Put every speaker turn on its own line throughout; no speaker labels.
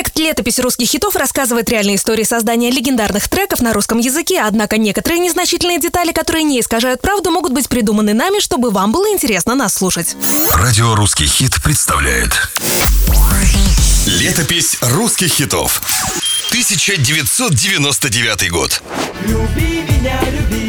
Проект «Летопись русских хитов» рассказывает реальные истории создания легендарных треков на русском языке, однако некоторые незначительные детали, которые не искажают правду, могут быть придуманы нами, чтобы вам было интересно нас слушать.
Радио «Русский хит» представляет. Летопись русских хитов 1999 год.
Люби меня, люби,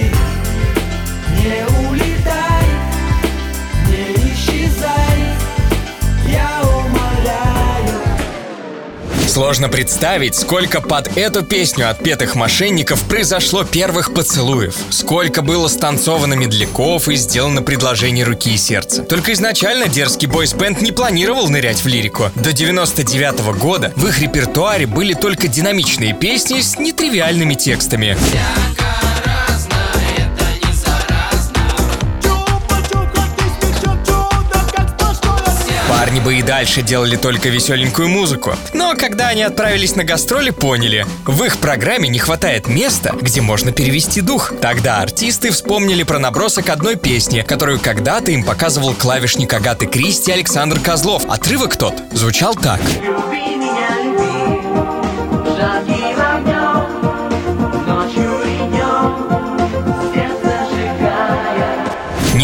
Сложно представить, сколько под эту песню отпетых мошенников произошло первых поцелуев. Сколько было станцовано медляков и сделано предложений руки и сердца. Только изначально дерзкий бойсбенд не планировал нырять в лирику. До 99 года в их репертуаре были только динамичные песни с нетривиальными текстами. Парни бы и дальше делали только веселенькую музыку. Но когда они отправились на гастроли, поняли, в их программе не хватает места, где можно перевести дух. Тогда артисты вспомнили про набросок одной песни, которую когда-то им показывал клавишник Агаты Кристи Александр Козлов. Отрывок тот звучал так.
Люби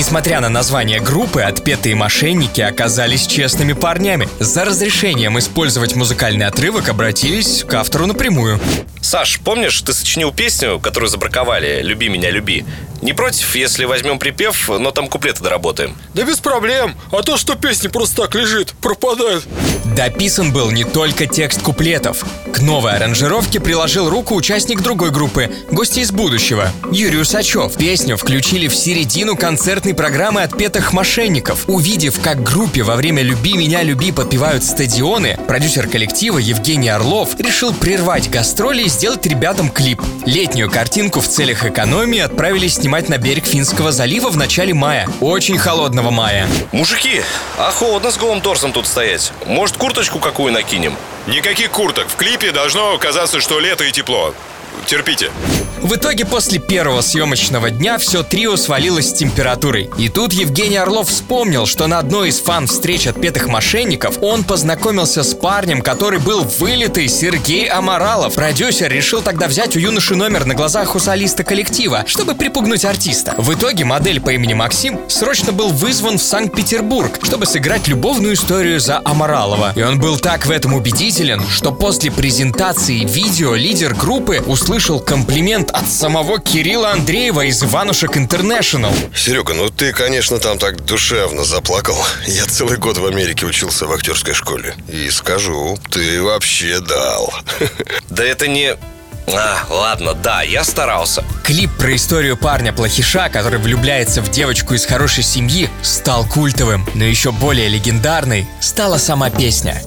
Несмотря на название группы, отпетые мошенники оказались честными парнями. За разрешением использовать музыкальный отрывок обратились к автору напрямую.
Саш, помнишь, ты сочинил песню, которую забраковали «Люби меня, люби»? Не против, если возьмем припев, но там куплеты доработаем?
Да без проблем, а то, что песня просто так лежит, пропадает.
Дописан был не только текст куплетов. К новой аранжировке приложил руку участник другой группы, гости из будущего, Юрий Усачев. Песню включили в середину концертной программы отпетых мошенников. Увидев, как группе во время «Люби меня, люби» подпевают стадионы, продюсер коллектива Евгений Орлов решил прервать гастроли и сделать ребятам клип. Летнюю картинку в целях экономии отправились снимать на берег Финского залива в начале мая. Очень холодного мая.
Мужики, а холодно с голым торсом тут стоять. Может, курточку какую накинем?
Никаких курток. В клипе должно казаться, что лето и тепло. Терпите.
В итоге после первого съемочного дня все трио свалилось с температурой. И тут Евгений Орлов вспомнил, что на одной из фан-встреч отпетых мошенников он познакомился с парнем, который был вылитый Сергей Амаралов. Продюсер решил тогда взять у юноши номер на глазах у солиста коллектива, чтобы припугнуть артиста. В итоге модель по имени Максим срочно был вызван в Санкт-Петербург, чтобы сыграть любовную историю за Амаралова. И он был так в этом убедителен, что после презентации видео лидер группы услышал комплимент от самого Кирилла Андреева из Иванушек Интернешнл.
Серега, ну ты, конечно, там так душевно заплакал. Я целый год в Америке учился в актерской школе. И скажу, ты вообще дал.
Да это не... А, ладно, да, я старался.
Клип про историю парня-плохиша, который влюбляется в девочку из хорошей семьи, стал культовым, но еще более легендарной стала сама песня.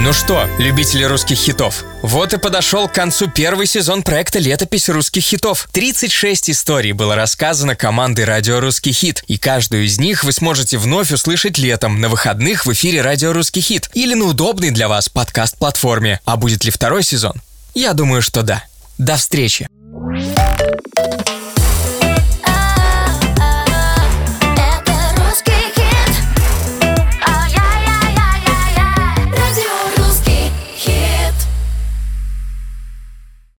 Ну что, любители русских хитов, вот и подошел к концу первый сезон проекта «Летопись русских хитов». 36 историй было рассказано командой «Радио Русский хит», и каждую из них вы сможете вновь услышать летом на выходных в эфире «Радио Русский хит» или на удобной для вас подкаст-платформе. А будет ли второй сезон? Я думаю, что да. До встречи!